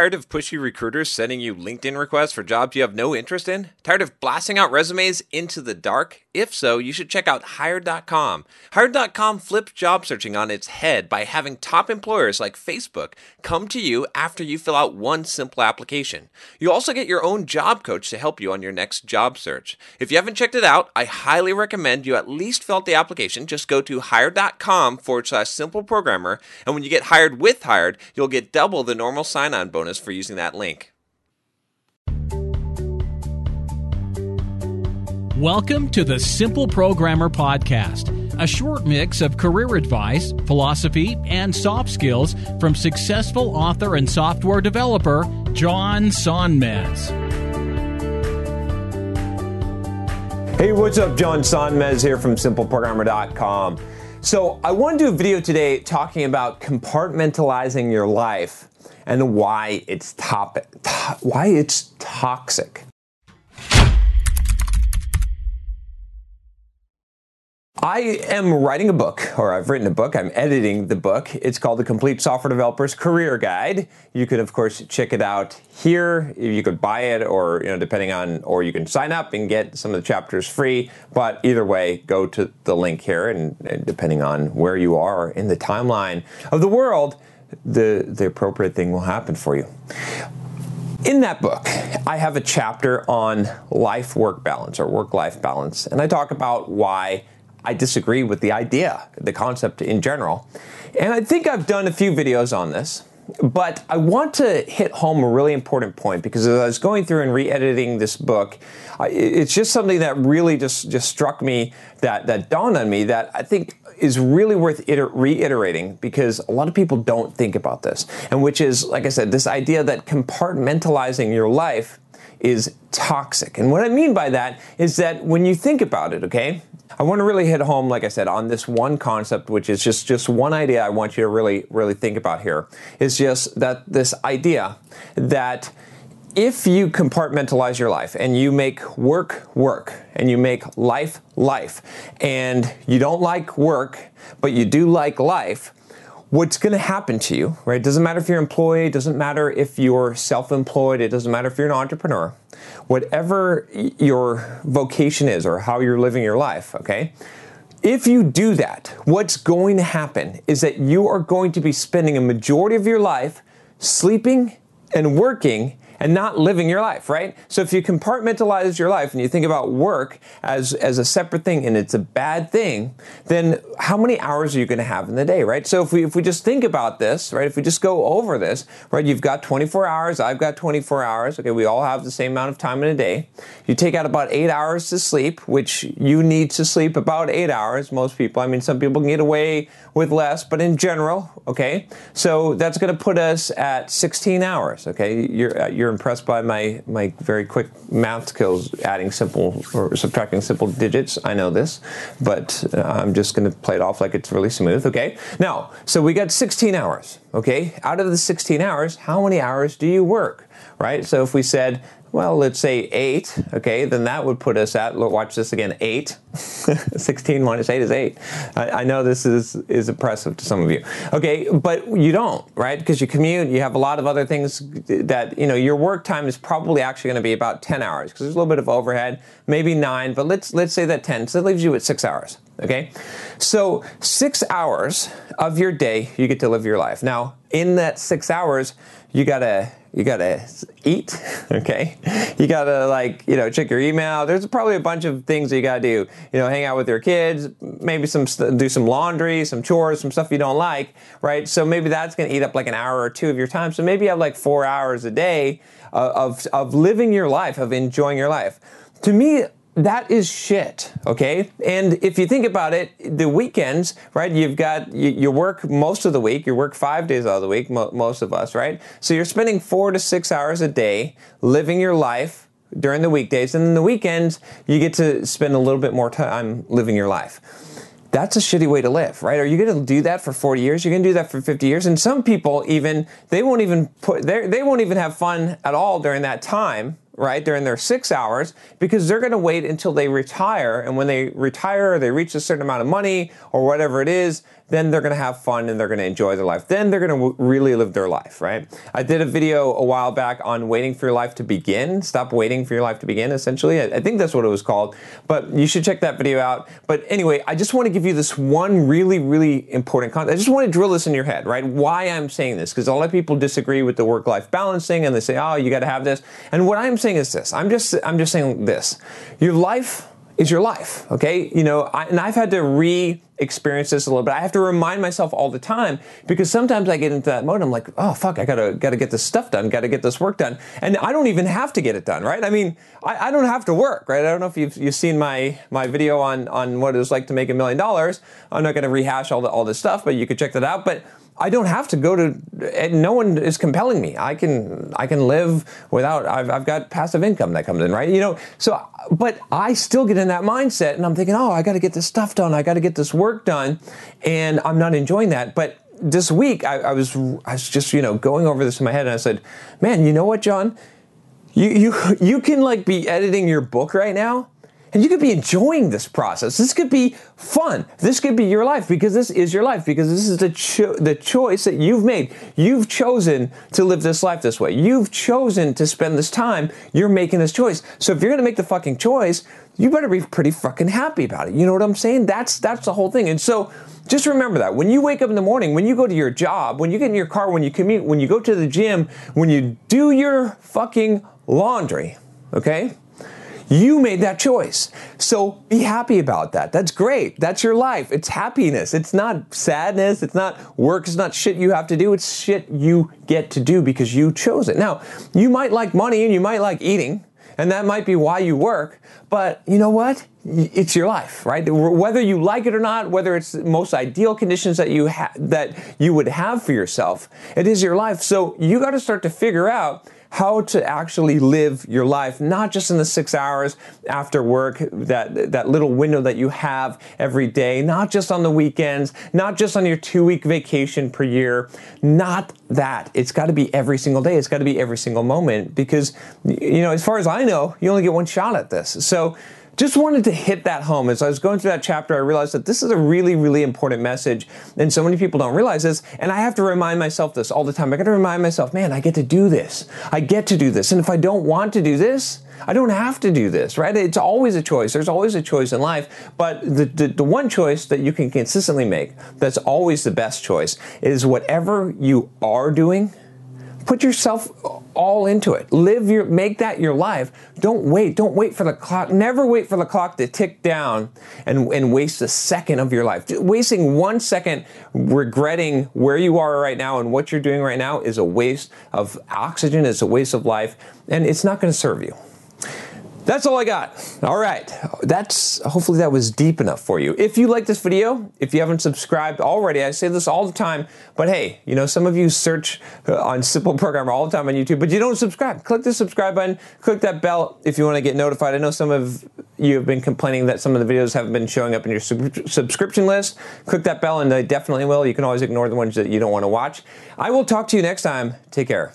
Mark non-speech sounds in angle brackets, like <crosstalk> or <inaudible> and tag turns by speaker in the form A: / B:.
A: Tired of pushy recruiters sending you LinkedIn requests for jobs you have no interest in? Tired of blasting out resumes into the dark? If so, you should check out Hired.com. Hired.com flips job searching on its head by having top employers like Facebook come to you after you fill out one simple application. You also get your own job coach to help you on your next job search. If you haven't checked it out, I highly recommend you at least fill out the application. Just go to Hired.com forward slash simple programmer, and when you get hired with Hired, you'll get double the normal sign on bonus for using that link.
B: Welcome to the Simple Programmer Podcast, a short mix of career advice, philosophy, and soft skills from successful author and software developer John Sonmez.
C: Hey, what's up? John Sonmez here from SimpleProgrammer.com. So, I want to do a video today talking about compartmentalizing your life and why it's top, to- why it's toxic. I am writing a book, or I've written a book. I'm editing the book. It's called The Complete Software Developer's Career Guide. You could, of course, check it out here. You could buy it, or you know, depending on, or you can sign up and get some of the chapters free. But either way, go to the link here, and, and depending on where you are in the timeline of the world, the the appropriate thing will happen for you. In that book, I have a chapter on life work balance or work life balance, and I talk about why I disagree with the idea, the concept in general. And I think I've done a few videos on this, but I want to hit home a really important point because as I was going through and re-editing this book, it's just something that really just just struck me that that dawned on me that I think is really worth iter- reiterating because a lot of people don't think about this, and which is, like I said, this idea that compartmentalizing your life is toxic. And what I mean by that is that when you think about it, okay, I want to really hit home, like I said, on this one concept, which is just just one idea I want you to really really think about here. Is just that this idea that if you compartmentalize your life and you make work work and you make life life and you don't like work but you do like life what's going to happen to you right? It doesn't matter if you're employed it doesn't matter if you're self-employed it doesn't matter if you're an entrepreneur. Whatever your vocation is or how you're living your life okay? If you do that, what's going to happen is that you are going to be spending a majority of your life sleeping and working and not living your life, right? So if you compartmentalize your life and you think about work as, as a separate thing and it's a bad thing, then how many hours are you going to have in the day, right? So if we if we just think about this, right? If we just go over this, right? You've got 24 hours, I've got 24 hours. Okay, we all have the same amount of time in a day. You take out about 8 hours to sleep, which you need to sleep about 8 hours most people. I mean, some people can get away with less, but in general, okay? So that's going to put us at 16 hours, okay? You're uh, you're impressed by my my very quick math skills adding simple or subtracting simple digits. I know this, but uh, I'm just going to play it off like it's really smooth, okay? Now, so we got 16 hours, okay? Out of the 16 hours, how many hours do you work, right? So if we said well, let's say 8, okay, then that would put us at, look, watch this again, 8. <laughs> 16 minus 8 is 8. I, I know this is, is oppressive to some of you. Okay, but you don't, right? Because you commute, you have a lot of other things that, you know, your work time is probably actually going to be about 10 hours because there's a little bit of overhead, maybe 9, but let's, let's say that 10. So that leaves you at 6 hours, okay? So 6 hours of your day, you get to live your life. Now, in that 6 hours, you got to you gotta eat <laughs> okay? You gotta like you know check your email. There's probably a bunch of things that you gotta do. You know hang out with your kids maybe some do some laundry some chores some stuff you don't like right? So maybe that's gonna eat up like an hour or two of your time. So maybe you have like four hours a day of, of, of living your life of enjoying your life. To me that is shit okay and if you think about it the weekends right you've got you, you work most of the week you work five days out of the week mo- most of us right so you're spending four to six hours a day living your life during the weekdays, and then the weekends you get to spend a little bit more time living your life. That's a shitty way to live, right? Are you going to do that for 40 years? You're going to do that for 50 years, and some people even they won't even put they won't even have fun at all during that time right, during their six hours because they're going to wait until they retire. And when they retire, they reach a certain amount of money or whatever it is, then they're going to have fun and they're going to enjoy their life. Then they're going to really live their life, right? I did a video a while back on waiting for your life to begin. Stop waiting for your life to begin, essentially. I, think that's what it was called. But you should check that video out. But anyway, I just want to give you this one really, really important concept. I just want to drill this in your head, right? Why I'm saying this, because a lot of people disagree with the work-life balancing and they say, oh, you got to have this. And what I'm saying is this. I'm just, I'm just saying this. Your life is your life, okay? You know, I, and I've had to re experience this a little bit. I have to remind myself all the time because sometimes I get into that mode. I'm like, oh fuck, I gotta gotta get this stuff done, gotta get this work done, and I don't even have to get it done, right? I mean, I, I don't have to work, right? I don't know if you've, you've seen my my video on on what it was like to make a million dollars. I'm not gonna rehash all the all this stuff, but you could check that out. But I don't have to go to. No one is compelling me. I can. I can live without. I've, I've got passive income that comes in, right? You know. So, but I still get in that mindset, and I'm thinking, oh, I got to get this stuff done. I got to get this work done, and I'm not enjoying that. But this week, I, I was. I was just, you know, going over this in my head, and I said, man, you know what, John? You you you can like be editing your book right now and you could be enjoying this process. This could be fun. This could be your life because this is your life because this is the cho- the choice that you've made. You've chosen to live this life this way. You've chosen to spend this time. You're making this choice. So if you're going to make the fucking choice, you better be pretty fucking happy about it. You know what I'm saying? That's that's the whole thing. And so just remember that when you wake up in the morning, when you go to your job, when you get in your car, when you commute, when you go to the gym, when you do your fucking laundry, okay? You made that choice. So be happy about that. That's great. That's your life. It's happiness. It's not sadness. It's not work. It's not shit you have to do. It's shit you get to do because you chose it. Now, you might like money and you might like eating, and that might be why you work, but you know what? It's your life, right? Whether you like it or not, whether it's the most ideal conditions that you ha- that you would have for yourself, it is your life. So you got to start to figure out how to actually live your life, not just in the six hours after work, that, that little window that you have every day, not just on the weekends, not just on your two week vacation per year, not that. It's got to be every single day. It's got to be every single moment because, you know, as far as I know, you only get one shot at this. So, just wanted to hit that home. As I was going through that chapter, I realized that this is a really, really important message, and so many people don't realize this. And I have to remind myself this all the time. I got to remind myself, man, I get to do this. I get to do this. And if I don't want to do this, I don't have to do this, right? It's always a choice. There's always a choice in life. But the, the, the, one choice that you can consistently make, that's always the best choice, is whatever you are doing, Put yourself all into it. Live your make that your life. Don't wait. Don't wait for the clock. Never wait for the clock to tick down and, and waste a second of your life. Wasting one second regretting where you are right now and what you're doing right now is a waste of oxygen, it's a waste of life, and it's not going to serve you. That's all I got. All right. That's hopefully that was deep enough for you. If you like this video, if you haven't subscribed already, I say this all the time, but hey, you know, some of you search uh, on Simple Programmer all the time on YouTube, but you don't subscribe. Click the subscribe button, click that bell if you want to get notified. I know some of you have been complaining that some of the videos haven't been showing up in your sub- subscription list. Click that bell and they definitely will. You can always ignore the ones that you don't want to watch. I will talk to you next time. Take care.